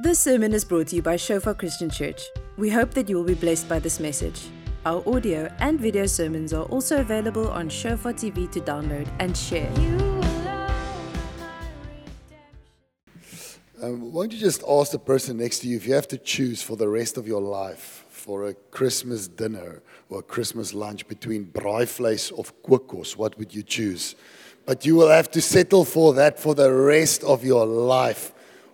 This sermon is brought to you by Shofar Christian Church. We hope that you will be blessed by this message. Our audio and video sermons are also available on Shofar TV to download and share. Um, don't you just ask the person next to you if you have to choose for the rest of your life for a Christmas dinner or a Christmas lunch between braaivleis of kokos, what would you choose? But you will have to settle for that for the rest of your life.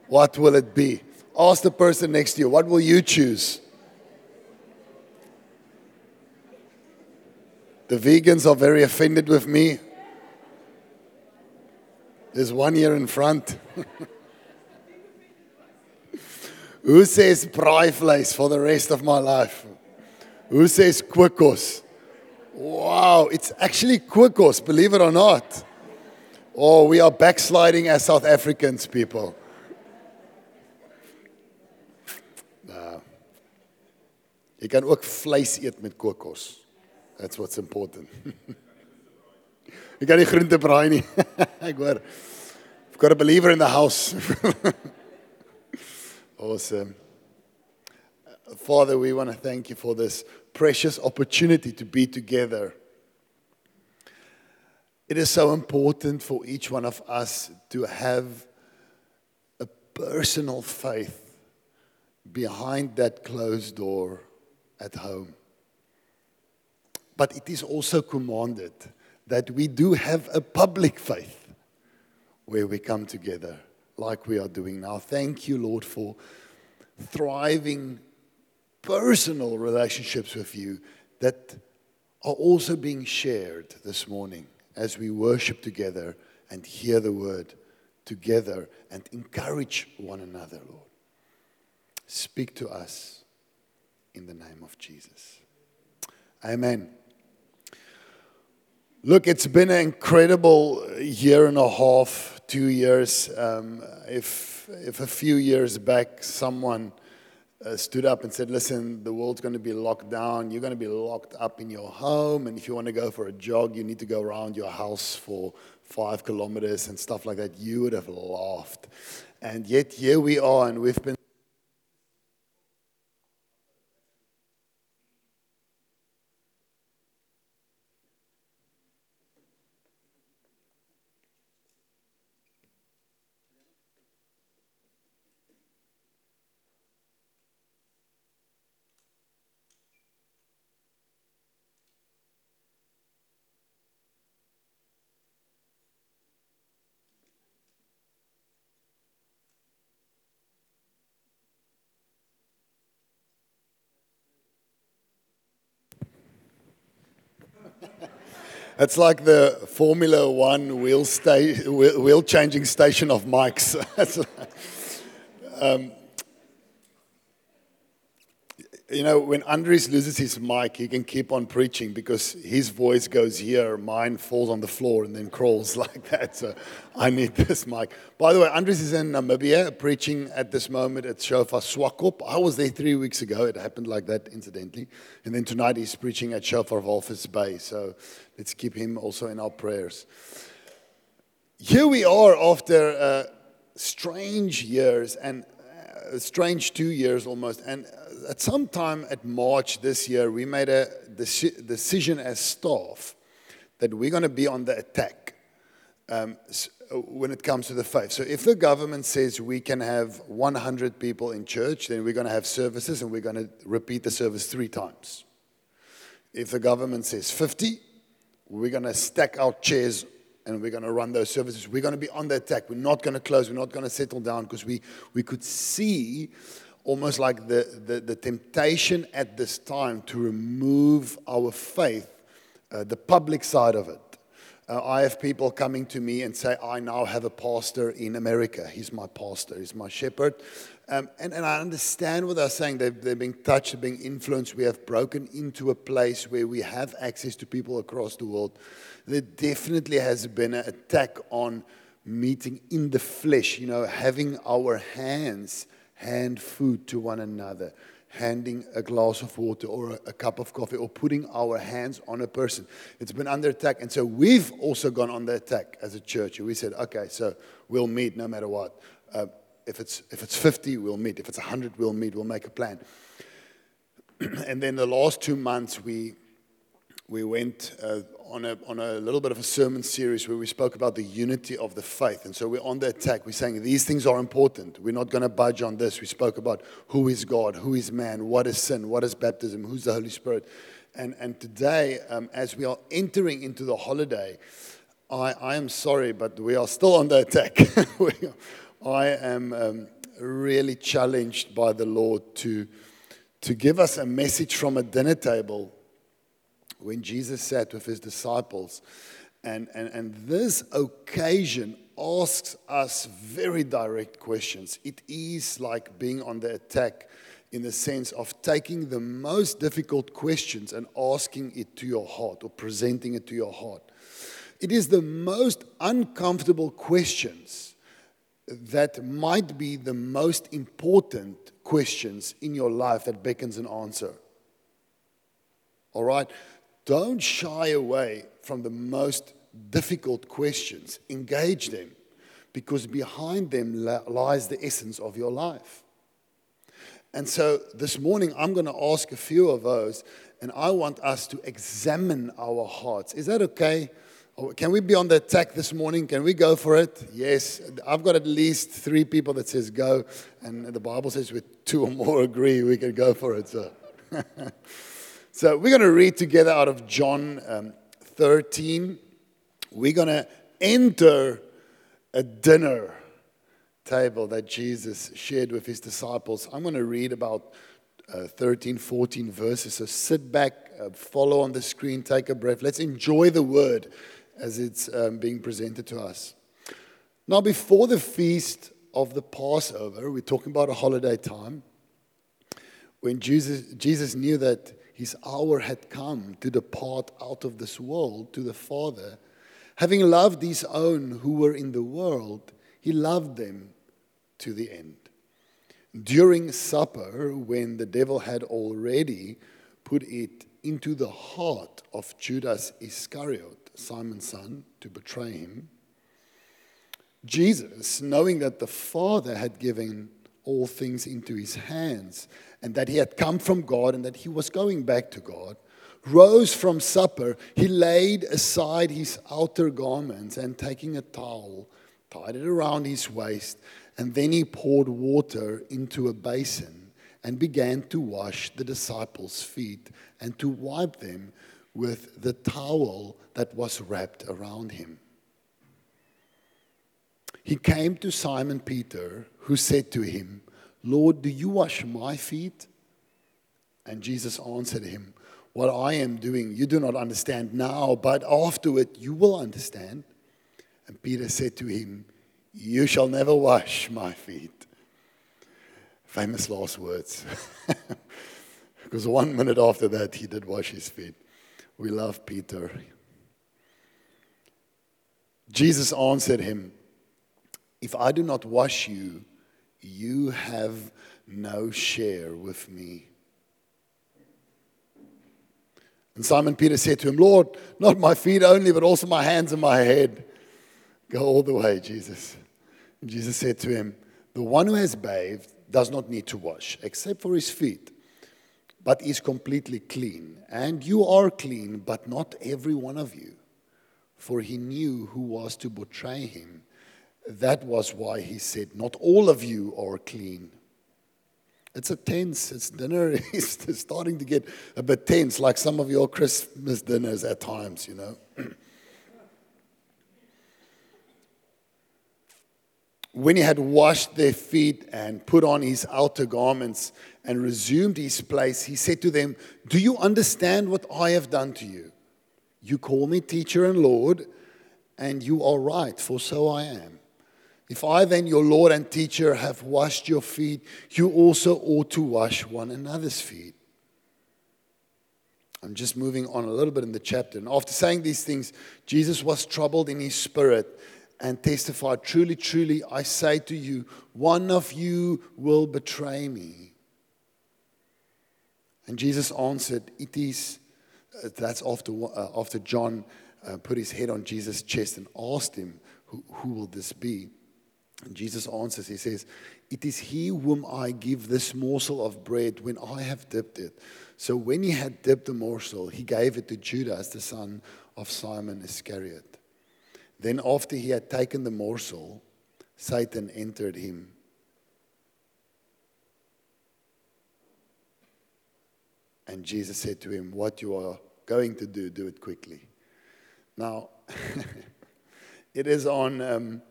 What will it be? Ask the person next to you, what will you choose? The vegans are very offended with me. There's one here in front. Who says braaivleis for the rest of my life? Who says kokos? Wow, it's actually kokos, believe it or not. Oh, we are backsliding as South Africans, people. Jy kan ook vleis eet met kokos. That's what's important. jy kan nie groente braai nie. Ek hoor. I've got a believer in the house. awesome. Father, we want to thank you for this precious opportunity to be together. It is so important for each one of us to have a personal faith behind that closed door at home. But it is also commanded that we do have a public faith where we come together like we are doing now. Thank you, Lord, for thriving personal relationships with you that are also being shared this morning as we worship together and hear the word together and encourage one another, Lord. Speak to us in the name of Jesus. Amen. Look, it's been an incredible year and a half, two years. Um, if, if a few years back someone uh, stood up and said, Listen, the world's going to be locked down. You're going to be locked up in your home. And if you want to go for a jog, you need to go around your house for five kilometers and stuff like that. You would have laughed. And yet, here we are, and we've been. It's like the Formula One wheel, sta- wheel changing station of mics. um, you know, when Andres loses his mic, he can keep on preaching because his voice goes here, mine falls on the floor and then crawls like that. So I need this mic. By the way, Andres is in Namibia preaching at this moment at Shofar Swakop. I was there three weeks ago. It happened like that, incidentally. And then tonight he's preaching at Shofar Walvis Bay. So let's keep him also in our prayers. Here we are after uh, strange years and uh, strange two years almost. And at some time at March this year, we made a decision as staff that we're going to be on the attack um, when it comes to the faith. So if the government says we can have 100 people in church, then we're going to have services and we're going to repeat the service three times. If the government says 50, we're going to stack our chairs and we're going to run those services. We're going to be on the attack. We're not going to close. We're not going to settle down because we, we could see almost like the, the, the, temptation at this time to remove our faith, uh, the public side of it. Uh, I have people coming to me and say, I now have a pastor in America. He's my pastor, he's my shepherd. Um, and, and I understand what they're saying. They've, they're being touched, they're being influenced. We have broken into a place where we have access to people across the world. There definitely has been an attack on meeting in the flesh, you know, having our hands hand food to one another, handing a glass of water or a, cup of coffee, or putting our hands on a person. It's been under attack. And so we've also gone on the attack as a church. We said, okay, so we'll meet no matter what. Uh, if it's, if it's 50, we'll meet. If it's 100, we'll meet. We'll make a plan. and then the last two months, we, we went uh, on, a, on a little bit of a sermon series where we spoke about the unity of the faith. And so we're on the attack. We're saying these things are important. We're not going to budge on this. We spoke about who is God, who is man, what is sin, what is baptism, who's the Holy Spirit. And, and today, um, as we are entering into the holiday, I, I am sorry, but we are still on the attack. I am um, really challenged by the Lord to, to give us a message from a dinner table when Jesus sat with his disciples. And, and, and this occasion asks us very direct questions. It is like being on the attack in the sense of taking the most difficult questions and asking it to your heart or presenting it to your heart. It is the most uncomfortable questions that might be the most important questions in your life that beckons an answer. All right? Don't shy away from the most difficult questions. Engage them because behind them lies the essence of your life. And so this morning, I'm going to ask a few of those, and I want us to examine our hearts. Is that okay? Oh, can we be on the attack this morning? Can we go for it? Yes. I've got at least three people that says go, and the Bible says with two or more agree, we can go for it. So. So we're going to read together out of John um, 13. We're going to enter a dinner table that Jesus shared with his disciples. I'm going to read about uh, 13, 14 verses. So sit back, uh, follow on the screen, take a breath. Let's enjoy the word as it's um, being presented to us. Now, before the feast of the Passover, we're talking about a holiday time, when Jesus, Jesus knew that his hour had come to depart out of this world to the Father. Having loved his own who were in the world, he loved them to the end. During supper, when the devil had already put it into the heart of Judas Iscariot, Simon's son, to betray him, Jesus, knowing that the Father had given all things into his hands and that he had come from God and that he was going back to God, rose from supper, he laid aside his outer garments and taking a towel, tied it around his waist, and then he poured water into a basin and began to wash the disciples' feet and to wipe them with the towel that was wrapped around him. He came to Simon Peter, who said to him, Lord, do you wash my feet? And Jesus answered him, What I am doing, you do not understand now, but afterward you will understand. And Peter said to him, You shall never wash my feet. Famous last words. because one minute after that, he did wash his feet. We love Peter. Jesus answered him, If I do not wash you, you have no share with me. And Simon Peter said to him, Lord, not my feet only, but also my hands and my head. Go all the way, Jesus. And Jesus said to him, The one who has bathed does not need to wash, except for his feet, but is completely clean. And you are clean, but not every one of you. For he knew who was to betray him. That was why he said, Not all of you are clean. It's a tense, it's dinner is starting to get a bit tense, like some of your Christmas dinners at times, you know. when he had washed their feet and put on his outer garments and resumed his place, he said to them, Do you understand what I have done to you? You call me teacher and Lord, and you are right, for so I am. If I, then, your Lord and teacher, have washed your feet, you also ought to wash one another's feet. I'm just moving on a little bit in the chapter. And after saying these things, Jesus was troubled in his spirit and testified, Truly, truly, I say to you, one of you will betray me. And Jesus answered, It is, uh, that's after, uh, after John uh, put his head on Jesus' chest and asked him, Who, who will this be? And Jesus answers, He says, It is he whom I give this morsel of bread when I have dipped it. So when he had dipped the morsel, he gave it to Judas, the son of Simon Iscariot. Then, after he had taken the morsel, Satan entered him. And Jesus said to him, What you are going to do, do it quickly. Now, it is on, um,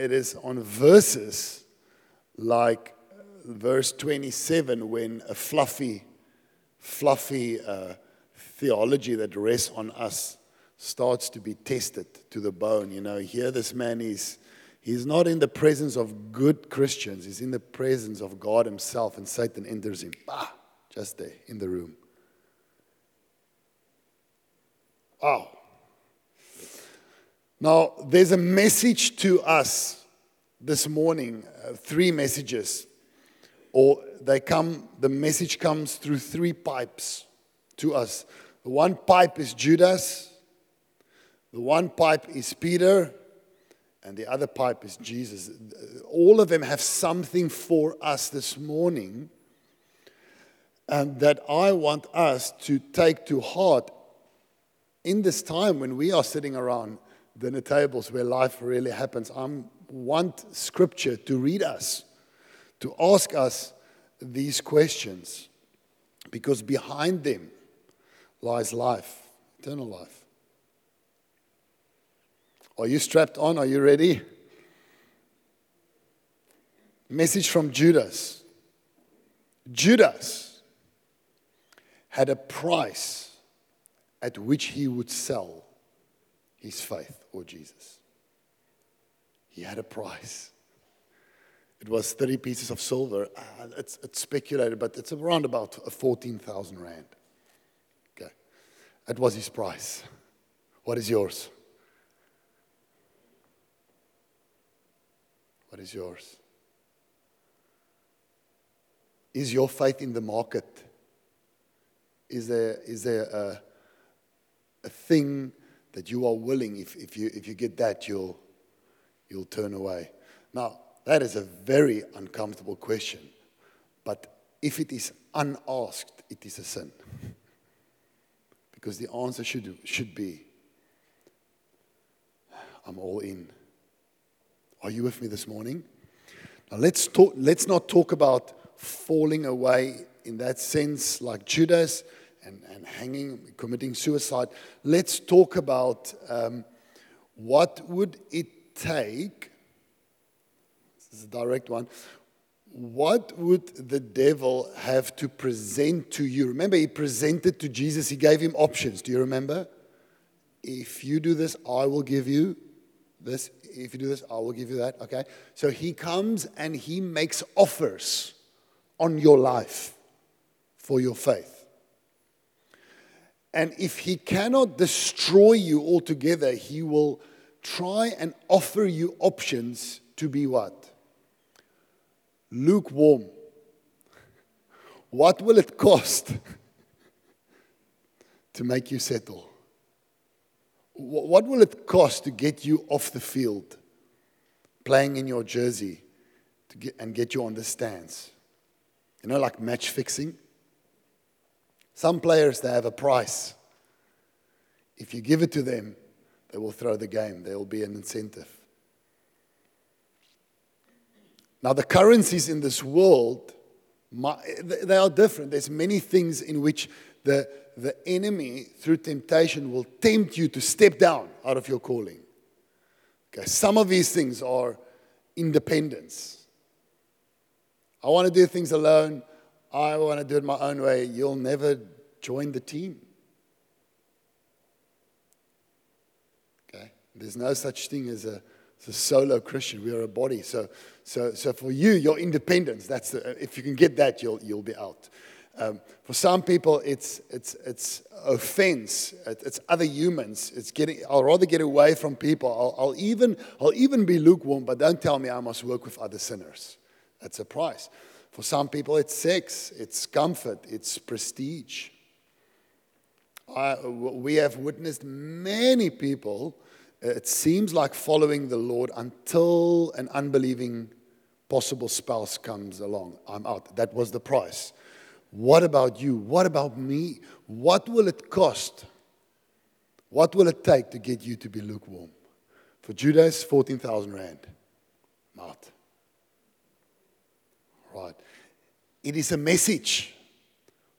it is on verses like verse 27 when a fluffy, fluffy uh, theology that rests on us starts to be tested to the bone. You know, here this man is, he's not in the presence of good Christians, he's in the presence of God himself, and Satan enters him. Bah, just there in the room. Oh. Now, there's a message to us this morning, uh, three messages. Or they come, the message comes through three pipes to us. The one pipe is Judas, the one pipe is Peter, and the other pipe is Jesus. All of them have something for us this morning and that I want us to take to heart in this time when we are sitting around dinner tables where life really happens. I want scripture to read us, to ask us these questions, because behind them lies life, eternal life. Are you strapped on? Are you ready? Message from Judas. Judas had a price at which he would sell his faith or Jesus. He had a price. It was 30 pieces of silver. Uh, it's, it's, speculated, but it's around about 14,000 rand. Okay. That was his price. What is yours? What is yours? Is your faith in the market? Is there, is there a, a thing that you are willing, if, if, you, if you get that, you'll, you'll turn away? Now, that is a very uncomfortable question. But if it is unasked, it is a sin. because the answer should, should be I'm all in. Are you with me this morning? Now let's talk, let's not talk about falling away in that sense like Judas and, and hanging, committing suicide. Let's talk about um, what would it take, this is a direct one, what would the devil have to present to you? Remember, he presented to Jesus, he gave him options. Do you remember? If you do this, I will give you this if you do this, I will give you that. Okay? So he comes and he makes offers on your life for your faith. And if he cannot destroy you altogether, he will try and offer you options to be what? Lukewarm. What will it cost to make you settle? What will it cost to get you off the field, playing in your jersey, get, and get you on the stands? You know, like match fixing? Some players, they have a price. If you give it to them, they will throw the game, there will be an incentive. Now, the currencies in this world, they are different. There's many things in which the, the enemy, through temptation, will tempt you to step down out of your calling. Okay, some of these things are independence. I want to do things alone. I want to do it my own way. You'll never join the team. Okay? There's no such thing as a, as a solo Christian. We are a body. So, so, so for you, your independence, that's the, if you can get that, you'll, you'll be out. Um, for some people, it's, it's, it's offense. It's other humans. It's getting, I'll rather get away from people. I'll, I'll, even, I'll even be lukewarm, but don't tell me I must work with other sinners. That's a price. For some people, it's sex, it's comfort, it's prestige. I, we have witnessed many people, it seems like following the Lord until an unbelieving possible spouse comes along, I'm out. That was the price. What about you? What about me? What will it cost? What will it take to get you to be lukewarm? For Judas, 14,000 Rand. Out. It is a message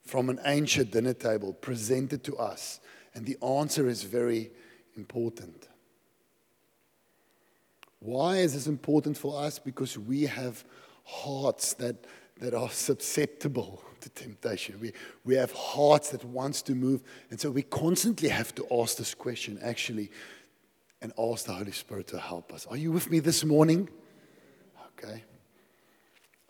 from an ancient dinner table presented to us. And the answer is very important. Why is this important for us? Because we have hearts that, that are susceptible to temptation. We, we have hearts that wants to move. And so we constantly have to ask this question, actually, and ask the Holy Spirit to help us. Are you with me this morning? Okay.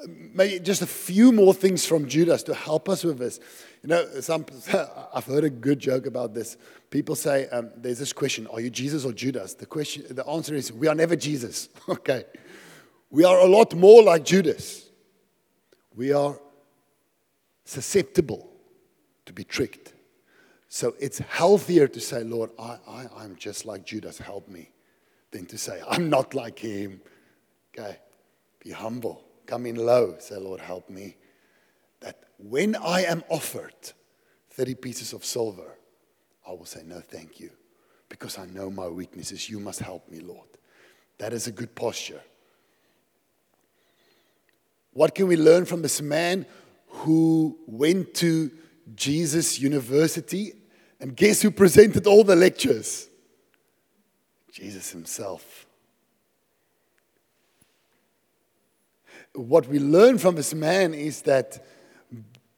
Maybe just a few more things from Judas to help us with this. You know, some, I've heard a good joke about this. People say um, there's this question: Are you Jesus or Judas? The question, the answer is we are never Jesus. Okay, we are a lot more like Judas. We are susceptible to be tricked. So it's healthier to say, Lord, I, I, I'm just like Judas, help me, than to say, I'm not like him. Okay, be humble come in low, say, Lord, help me. That when I am offered 30 pieces of silver, I will say, No, thank you, because I know my weaknesses. You must help me, Lord. That is a good posture. What can we learn from this man who went to Jesus University? And guess who presented all the lectures? Jesus himself. What we learn from this man is that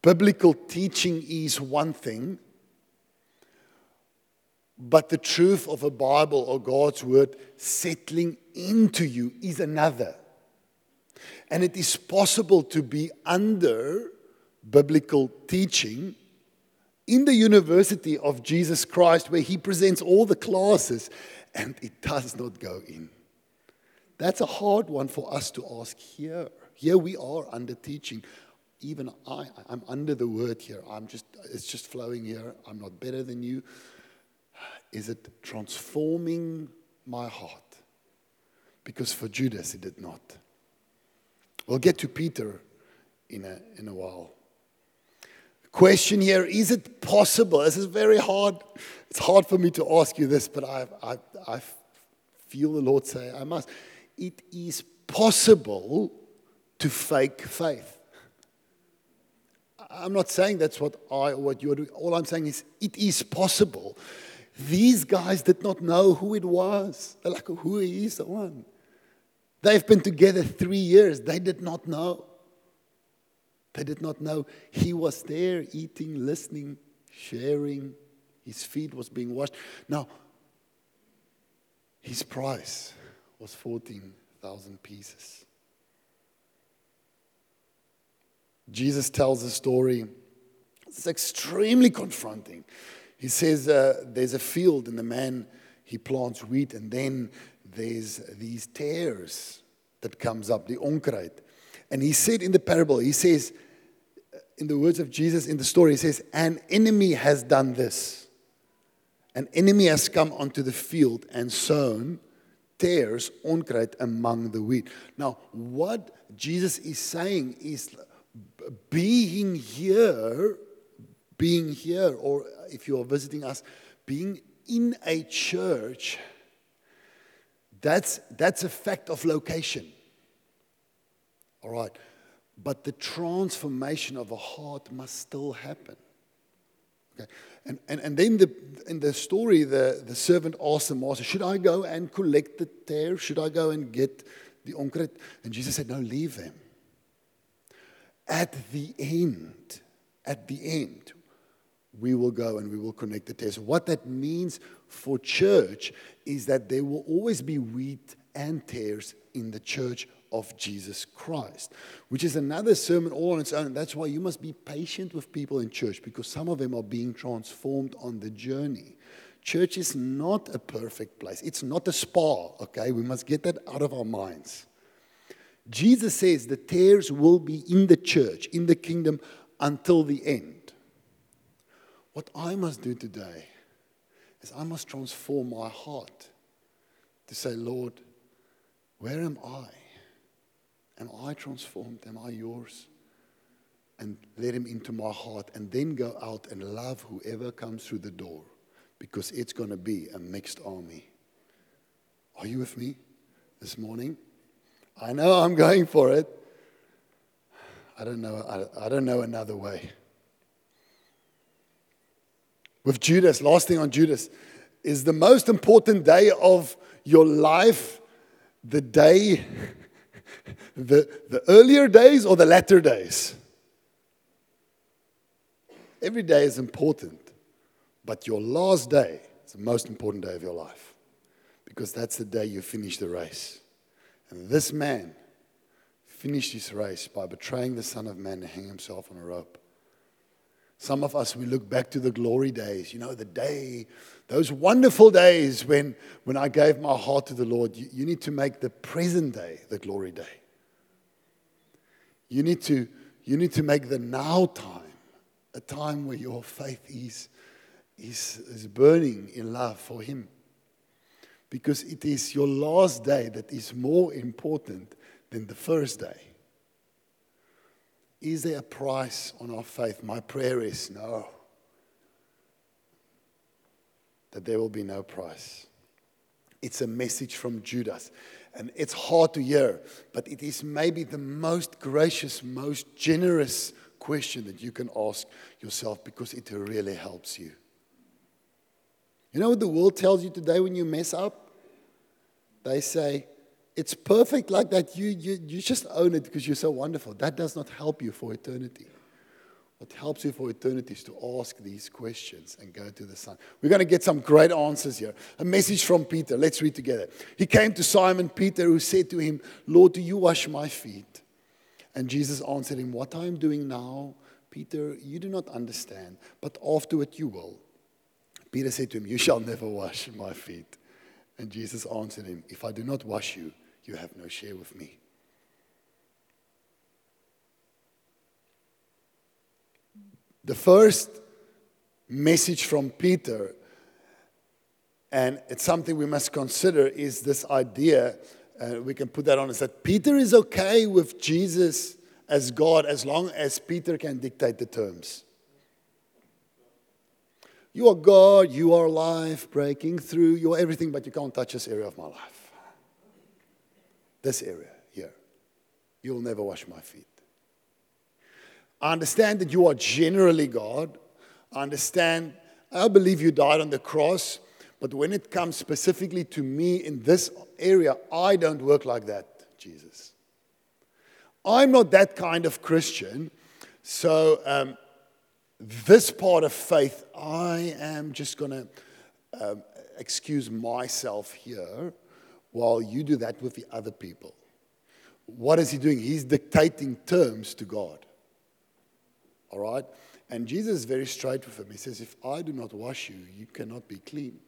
biblical teaching is one thing, but the truth of a Bible or God's word settling into you is another. And it is possible to be under biblical teaching in the University of Jesus Christ, where he presents all the classes, and it does not go in. That's a hard one for us to ask here. Here we are under teaching. Even I, I'm under the word here. I'm just, it's just flowing here. I'm not better than you. Is it transforming my heart? Because for Judas, it did not. We'll get to Peter in a, in a while. Question here is it possible? This is very hard. It's hard for me to ask you this, but I, I, I feel the Lord say I must. It is possible to fake faith. I'm not saying that's what I or what you're doing. All I'm saying is it is possible. These guys did not know who it was. They're like, who is the one? They've been together three years. They did not know. They did not know he was there eating, listening, sharing. His feet was being washed. Now, his price was 14,000 pieces. Jesus tells a story. It's extremely confronting. He says uh, there's a field, and the man he plants wheat, and then there's these tares that comes up, the onkruid. And he said in the parable, he says, in the words of Jesus in the story, he says, An enemy has done this. An enemy has come onto the field and sown tares, onkruid, among the wheat. Now, what Jesus is saying is being here, being here, or if you are visiting us, being in a church, that's, that's a fact of location. All right. But the transformation of a heart must still happen. Okay. And, and, and then the, in the story, the, the servant asked the master, Should I go and collect the tares? Should I go and get the onkruid? And Jesus said, No, leave them at the end, at the end, we will go and we will connect the tares. What that means for church is that there will always be wheat and tares in the church of Jesus Christ, which is another sermon all on its own. That's why you must be patient with people in church because some of them are being transformed on the journey. Church is not a perfect place, it's not a spa, okay? We must get that out of our minds. Jesus says the tares will be in the church, in the kingdom, until the end. What I must do today is I must transform my heart to say, Lord, where am I? Am I transformed? Am I yours? And let him into my heart and then go out and love whoever comes through the door because it's going to be a mixed army. Are you with me this morning? I know I'm going for it. I don't know, I, I don't know another way. With Judas, last thing on Judas, is the most important day of your life the day, the, the earlier days or the latter days? Every day is important, but your last day is the most important day of your life because that's the day you finish the race. This man finished his race by betraying the Son of Man and hanging himself on a rope. Some of us, we look back to the glory days, you know, the day, those wonderful days when, when I gave my heart to the Lord. You, you need to make the present day the glory day. You need to, you need to make the now time a time where your faith is, is, is burning in love for Him. Because it is your last day that is more important than the first day. Is there a price on our faith? My prayer is no. That there will be no price. It's a message from Judas. And it's hard to hear, but it is maybe the most gracious, most generous question that you can ask yourself because it really helps you. You know what the world tells you today when you mess up? They say, it's perfect like that. You, you, you just own it because you're so wonderful. That does not help you for eternity. What helps you for eternity is to ask these questions and go to the Son. We're going to get some great answers here. A message from Peter. Let's read together. He came to Simon Peter, who said to him, Lord, do you wash my feet? And Jesus answered him, What I am doing now, Peter, you do not understand, but afterward you will. Peter said to him, You shall never wash my feet. And Jesus answered him, If I do not wash you, you have no share with me. The first message from Peter, and it's something we must consider, is this idea, uh, we can put that on, is that Peter is okay with Jesus as God as long as Peter can dictate the terms. You are God, you are life breaking through, you are everything, but you can't touch this area of my life. This area here. You'll never wash my feet. I understand that you are generally God. I understand, I believe you died on the cross, but when it comes specifically to me in this area, I don't work like that, Jesus. I'm not that kind of Christian. So, um, this part of faith, I am just going to um, excuse myself here while you do that with the other people. What is he doing? He's dictating terms to God. All right? And Jesus is very straight with him. He says, If I do not wash you, you cannot be clean.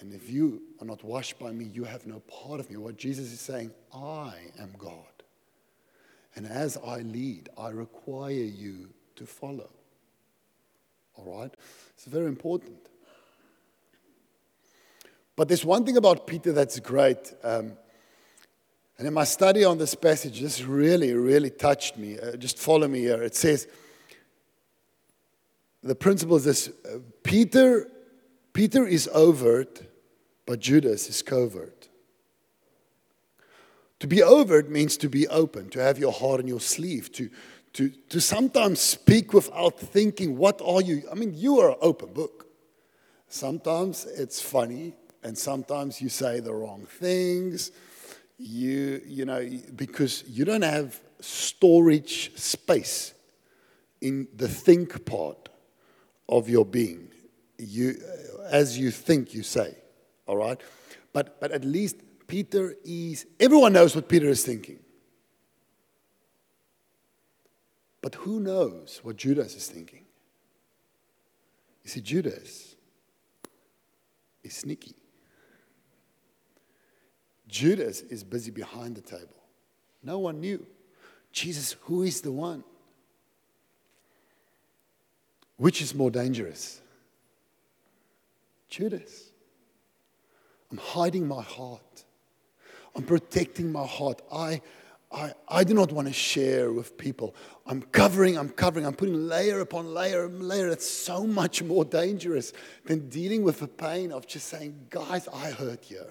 And if you are not washed by me, you have no part of me. What Jesus is saying, I am God. And as I lead, I require you to follow. All right? It's very important. But there's one thing about Peter that's great. Um, and in my study on this passage, this really, really touched me. Uh, just follow me here. It says, the principle is this uh, Peter, Peter is overt, but Judas is covert. To be overt means to be open, to have your heart on your sleeve, to, to, to sometimes speak without thinking, what are you? I mean, you are an open book. Sometimes it's funny, and sometimes you say the wrong things. You, you know, because you don't have storage space in the think part of your being. You, as you think, you say, all right? But, but at least Peter is, everyone knows what Peter is thinking. But who knows what Judas is thinking? You see, Judas is sneaky. Judas is busy behind the table. No one knew. Jesus, who is the one? Which is more dangerous? Judas. I'm hiding my heart. I'm protecting my heart. I, I, I do not want to share with people. I'm covering, I'm covering, I'm putting layer upon layer upon layer. It's so much more dangerous than dealing with the pain of just saying, guys, I hurt you.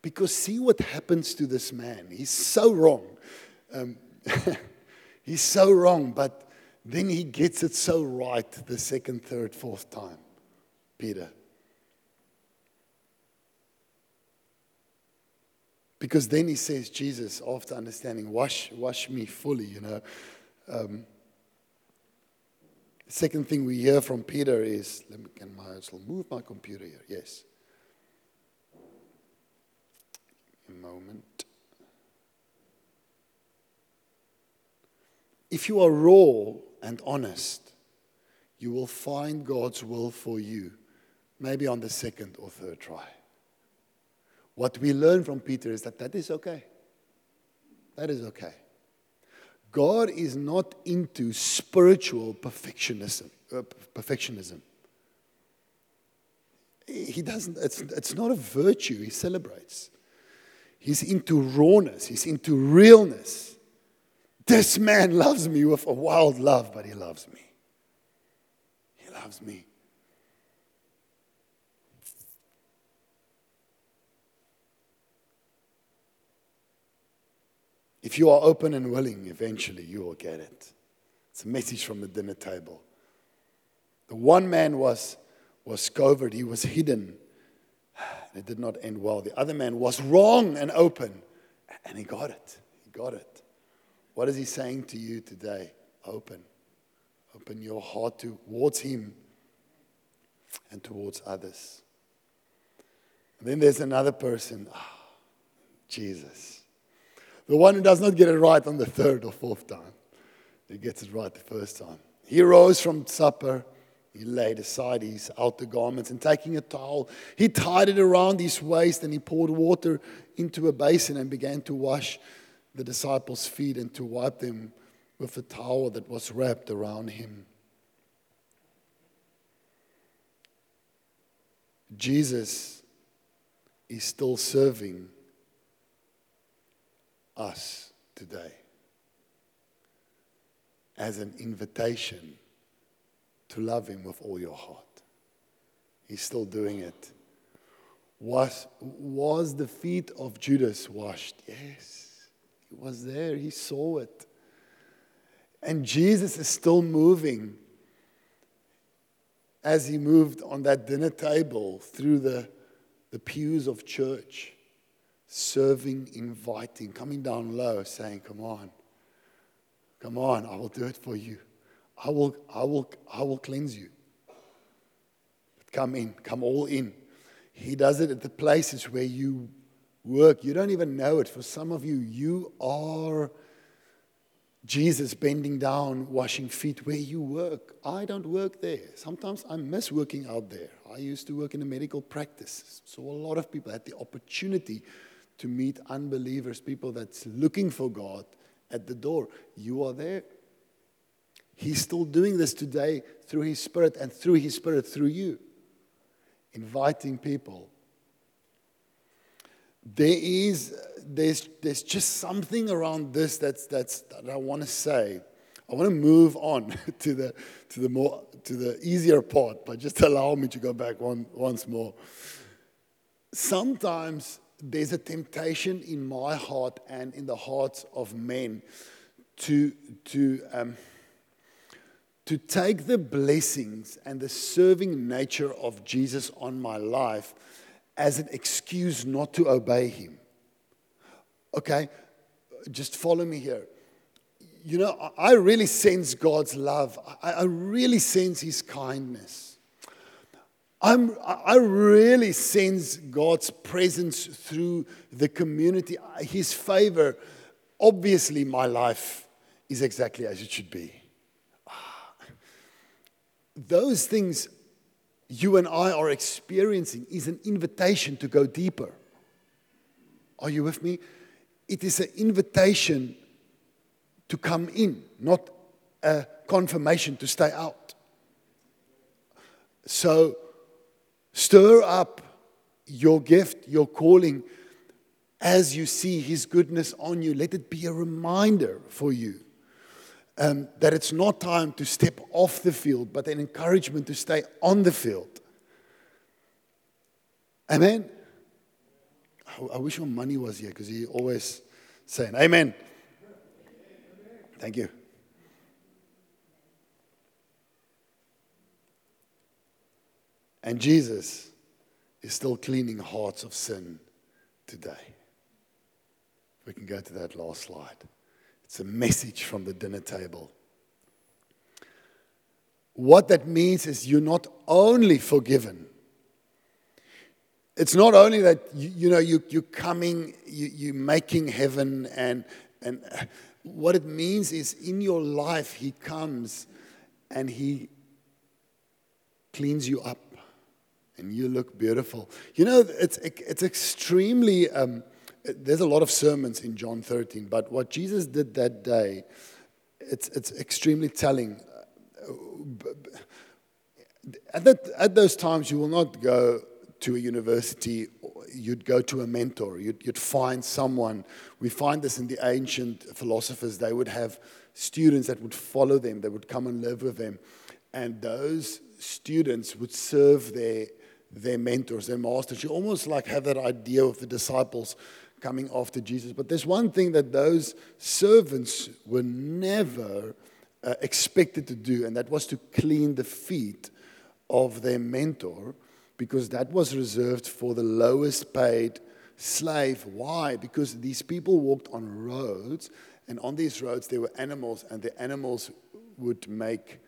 Because see what happens to this man. He's so wrong. Um, he's so wrong, but then he gets it so right the second, third, fourth time. Peter. Because then he says, Jesus, after understanding, wash, wash me fully, you know. Um, the second thing we hear from Peter is, let me can my, I'll move my computer here. Yes. A moment. If you are raw and honest, you will find God's will for you, maybe on the second or third try. What we learn from Peter is that that is okay. That is okay. God is not into spiritual perfectionism. Uh, perfectionism. He doesn't, it's, it's not a virtue he celebrates. He's into rawness, he's into realness. This man loves me with a wild love, but he loves me. He loves me. If you are open and willing, eventually you will get it. It's a message from the dinner table. The one man was, was covered, he was hidden. It did not end well. The other man was wrong and open, and he got it. He got it. What is he saying to you today? Open. Open your heart towards him and towards others. And then there's another person, oh, Jesus. The one who does not get it right on the third or fourth time, he gets it right the first time. He rose from supper. He laid aside his outer garments and taking a towel, he tied it around his waist and he poured water into a basin and began to wash the disciples' feet and to wipe them with a towel that was wrapped around him. Jesus is still serving us today as an invitation to love Him with all your heart. He's still doing it. Was, was the feet of Judas washed? Yes. He was there, he saw it. And Jesus is still moving as he moved on that dinner table through the, the pews of church serving, inviting, coming down low, saying, Come on, come on, I will do it for you. I will, I will, I will cleanse you. But come in, come all in. He does it at the places where you work. You don't even know it. For some of you, you are Jesus bending down, washing feet where you work. I don't work there. Sometimes I miss working out there. I used to work in a medical practice, so a lot of people had the opportunity to meet unbelievers, people that's looking for God at the door. You are there. He's still doing this today through His Spirit and through His Spirit through you, inviting people. There is, there's, there's just something around this that's, that's, that I want to say. I want to move on to the, to the, more, to the easier part, but just allow me to go back one, once more. Sometimes there's a temptation in my heart and in the hearts of men to, to, um, to take the blessings and the serving nature of Jesus on my life as an excuse not to obey him. Okay, just follow me here. You know, I really sense God's love, I really sense his kindness. I'm, I really sense God's presence through the community, His favor. Obviously, my life is exactly as it should be. Ah. Those things you and I are experiencing is an invitation to go deeper. Are you with me? It is an invitation to come in, not a confirmation to stay out. So, Stir up your gift, your calling. as you see his goodness on you, let it be a reminder for you um, that it's not time to step off the field, but an encouragement to stay on the field. Amen. I, wish your money was here because he always saying, Amen. Thank you. And Jesus is still cleaning hearts of sin today. We can go to that last slide. It's a message from the dinner table. What that means is you're not only forgiven. It's not only that you, you know you, you're coming, you, you're making heaven, and and what it means is in your life He comes and He cleans you up, and you look beautiful. You know it's it's extremely. Um, there's a lot of sermons in John 13, but what Jesus did that day, it's, it's extremely telling. At, that, at those times, you will not go to a university, you'd go to a mentor, you'd, you'd find someone. We find this in the ancient philosophers, they would have students that would follow them, they would come and live with them. And those students would serve their, their mentors, their masters. You almost like have that idea of the disciples coming after Jesus. But there's one thing that those servants were never uh, expected to do, and that was to clean the feet of their mentor, because that was reserved for the lowest paid slave. Why? Because these people walked on roads, and on these roads there were animals, and the animals would make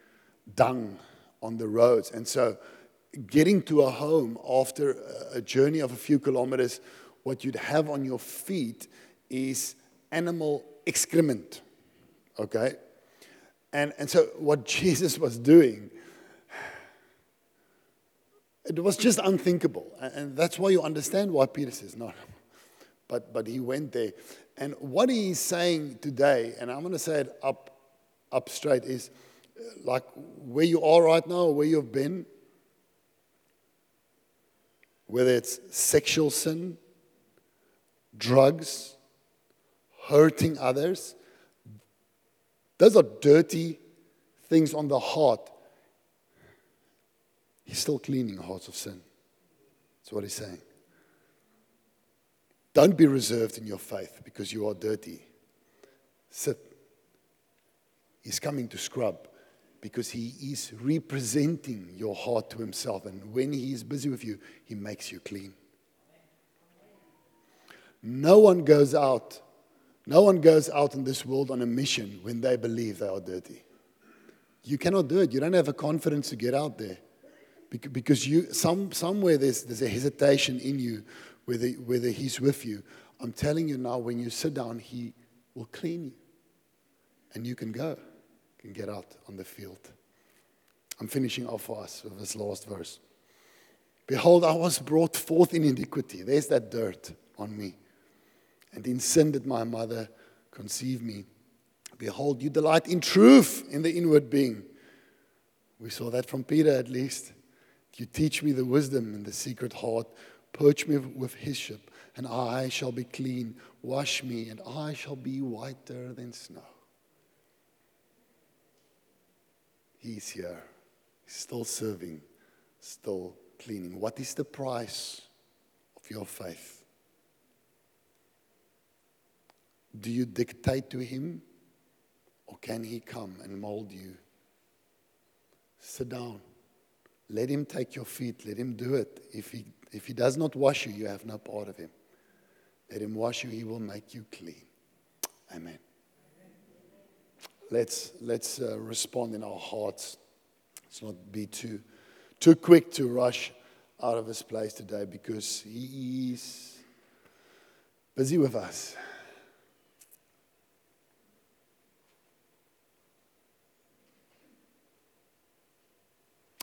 dung on the roads. And so, getting to a home after a journey of a few kilometers what you'd have on your feet is animal excrement. Okay? And, and so, what Jesus was doing, it was just unthinkable. And that's why you understand why Peter says, no. But, but he went there. And what he's saying today, and I'm going to say it up, up straight, is like where you are right now, where you've been, whether it's sexual sin, drugs, hurting others. Those are dirty things on the heart. He's still cleaning hearts of sin. That's what he's saying. Don't be reserved in your faith because you are dirty. Sit. He's coming to scrub because he is representing your heart to himself. And when he is busy with you, he makes you clean. No one goes out. No one goes out in this world on a mission when they believe they are dirty. You cannot do it. You don't have a confidence to get out there. Because you, some, somewhere there's, there's a hesitation in you whether, whether he's with you. I'm telling you now, when you sit down, he will clean you. And you can go, can get out on the field. I'm finishing off for us with this last verse. Behold, I was brought forth in iniquity. There's that dirt on me and in sin did my mother conceive me. Behold, you delight in truth in the inward being. We saw that from Peter at least. You teach me the wisdom in the secret heart. Purge me with hyssop, and I shall be clean. Wash me, and I shall be whiter than snow. He's here. Still serving, still cleaning. What is the price of your faith? Do you dictate to him? Or can he come and mold you? Sit down. Let him take your feet. Let him do it. If he, if he does not wash you, you have no part of him. Let him wash you, he will make you clean. Amen. Let's, let's uh, respond in our hearts. Let's not be too, too quick to rush out of this place today because he is busy with us.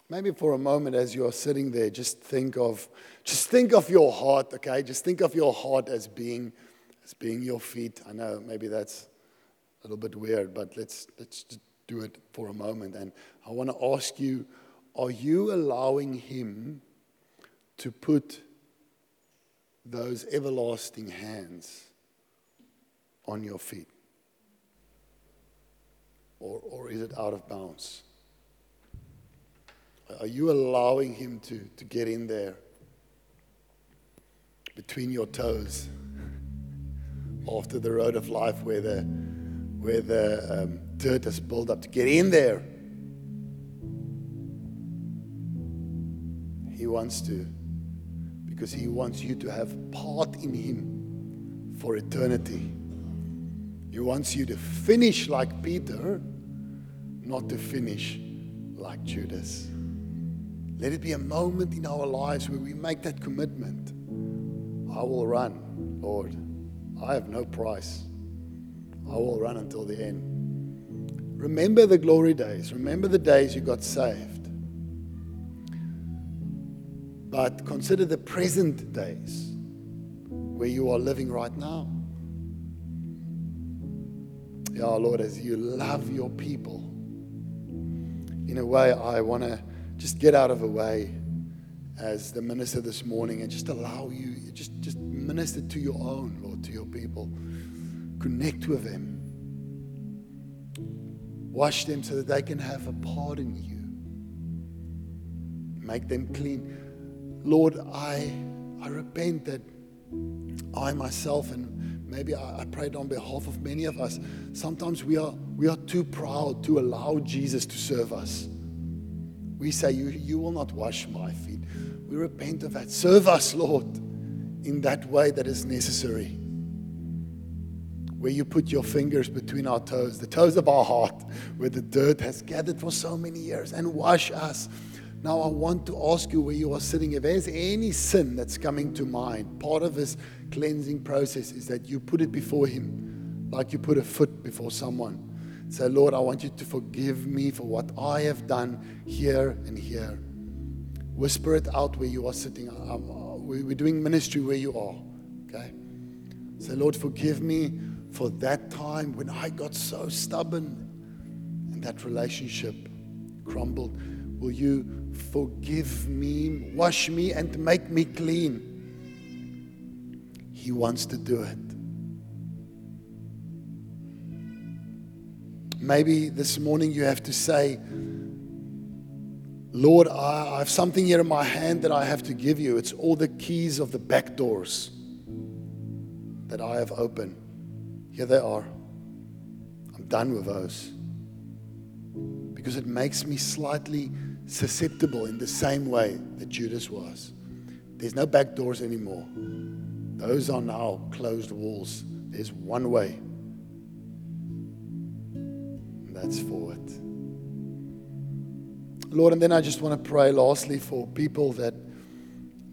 Maybe for a moment as you're sitting there, just think of just think of your heart, okay? Just think of your heart as being as being your feet. I know maybe that's a little bit weird, but let's let's do it for a moment. And I want to ask you, are you allowing him to put those everlasting hands on your feet? Or, or is it out of bounds? Are you allowing Him to, to get in there between your toes after the road of life where the, where the um, dirt has built up to get in there? He wants to because He wants you to have part in Him for eternity. He wants you to finish like Peter, not to finish like Judas. Let it be a moment in our lives where we make that commitment. I will run, Lord. I have no price. I will run until the end. Remember the glory days. Remember the days you got saved. But consider the present days where you are living right now. Yeah, Lord, as you love your people, in a way, I want to just get out of the way as the minister this morning and just allow you, just, just minister to your own, Lord, to your people. Connect with them. Wash them so that they can have a part in you. Make them clean. Lord, I, I repent that I myself and maybe I, I prayed on behalf of many of us. Sometimes we are we are too proud to allow Jesus to serve us. We say, you, you will not wash my feet. We repent of that. Serve us, Lord, in that way that is necessary. Where you put your fingers between our toes, the toes of our heart, where the dirt has gathered for so many years, and wash us. Now, I want to ask you where you are sitting, if there's any sin that's coming to mind, part of this cleansing process is that you put it before Him, like you put a foot before someone. Say, Lord, I want you to forgive me for what I have done here and here. Whisper it out where you are sitting. Um, uh, we're doing ministry where you are. Okay? Say, Lord, forgive me for that time when I got so stubborn and that relationship crumbled. Will you forgive me, wash me, and make me clean? He wants to do it. Maybe this morning you have to say, Lord, I, have something here in my hand that I have to give you. It's all the keys of the back doors that I have opened. Here they are. I'm done with those. Because it makes me slightly susceptible in the same way that Judas was. There's no back doors anymore. Those are now closed walls. There's one way that's for it. Lord, and then I just want to pray lastly for people that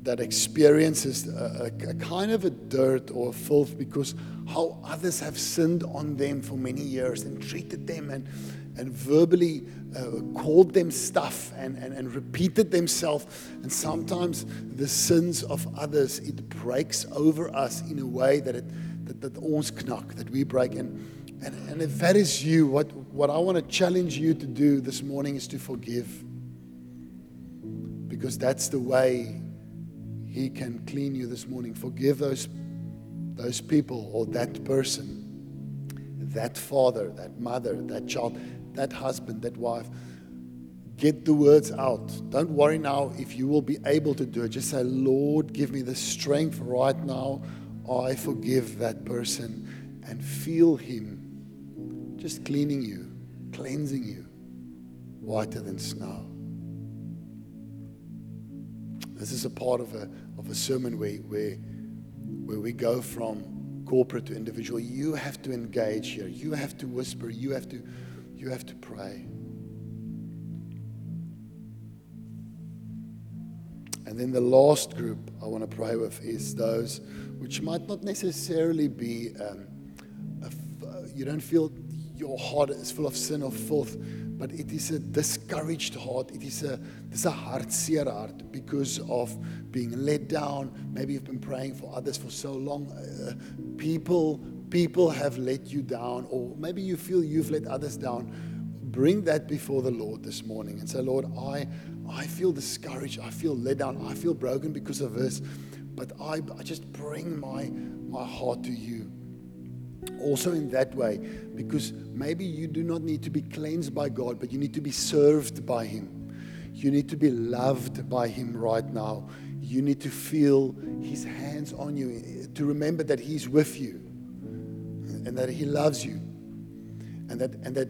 that experiences a, a, a, kind of a dirt or a filth because how others have sinned on them for many years and treated them and, and verbally uh, called them stuff and, and, and repeated themselves. And sometimes the sins of others, it breaks over us in a way that it that, that ons knak, that we break. And and, and if that is you, what, what I want to challenge you to do this morning is to forgive. Because that's the way He can clean you this morning. Forgive those, those people or that person, that father, that mother, that child, that husband, that wife. Get the words out. Don't worry now if you will be able to do it. Just say, Lord, give me the strength right now. I forgive that person and feel Him just cleaning you, cleansing you whiter than snow. This is a part of a, of a sermon where, where, where we go from corporate to individual. You have to engage here. You have to whisper. You have to, you have to pray. And then the last group I want to pray with is those which might not necessarily be, um, you don't feel your heart is full of sin or filth, but it is a discouraged heart. It is a, this a hartseer heart because of being let down. Maybe you've been praying for others for so long. Uh, people, people have let you down, or maybe you feel you've let others down. Bring that before the Lord this morning and say, Lord, I, I feel discouraged. I feel let down. I feel broken because of this. but I, I just bring my, my heart to you. Also, in that way, because maybe you do not need to be cleansed by God, but you need to be served by Him. You need to be loved by Him right now. You need to feel His hands on you, to remember that He's with you and that He loves you, and that, and that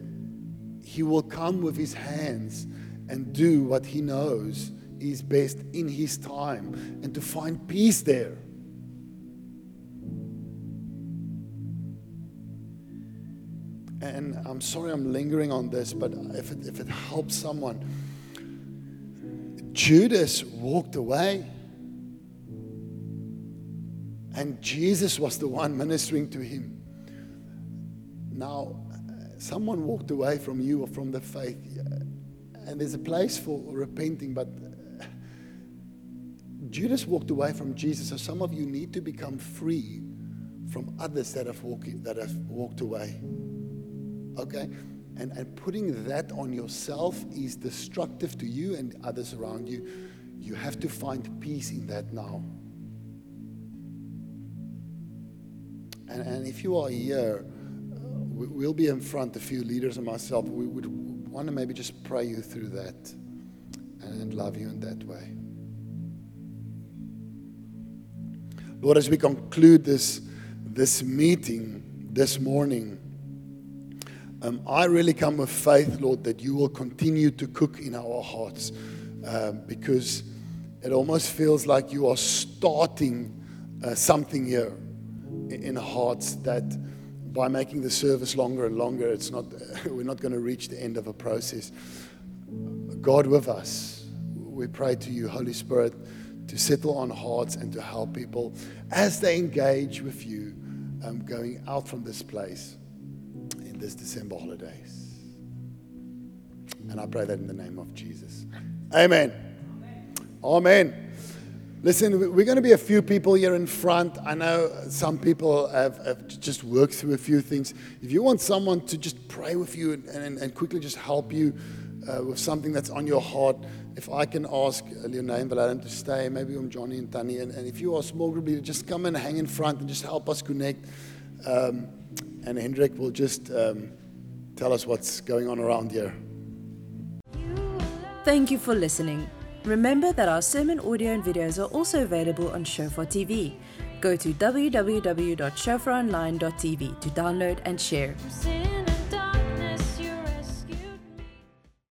He will come with His hands and do what He knows is best in His time, and to find peace there. And I'm sorry I'm lingering on this, but if it, if it helps someone, Judas walked away. And Jesus was the one ministering to him. Now, someone walked away from you or from the faith, and there's a place for repenting, but Judas walked away from Jesus. So some of you need to become free from others that have walked, that have walked away. Okay? And, and putting that on yourself is destructive to you and others around you. You have to find peace in that now. And, and if you are here, uh, we, we'll be in front, a few leaders and myself. We would want to maybe just pray you through that and love you in that way. Lord, as we conclude this, this meeting this morning, um, I really come with faith, Lord, that you will continue to cook in our hearts um, because it almost feels like you are starting uh, something here in hearts that by making the service longer and longer, it's not, we're not going to reach the end of a process. God with us, we pray to you, Holy Spirit, to settle on hearts and to help people as they engage with you um, going out from this place this December holidays. And I pray that in the name of Jesus. Amen. Amen. Listen, we're going to be a few people here in front. I know some people have, have just worked through a few things. If you want someone to just pray with you and, and, and quickly just help you uh, with something that's on your heart, if I can ask Leonine and Valerian to stay, maybe I'm Johnny and Tani, and, and if you are a small group leader, just come and hang in front and just help us connect. Um, and Hendrik will just um, tell us what's going on around here. Thank you for listening. Remember that our sermon audio and videos are also available on Shofar TV. Go to www.shofaronline.tv to download and share.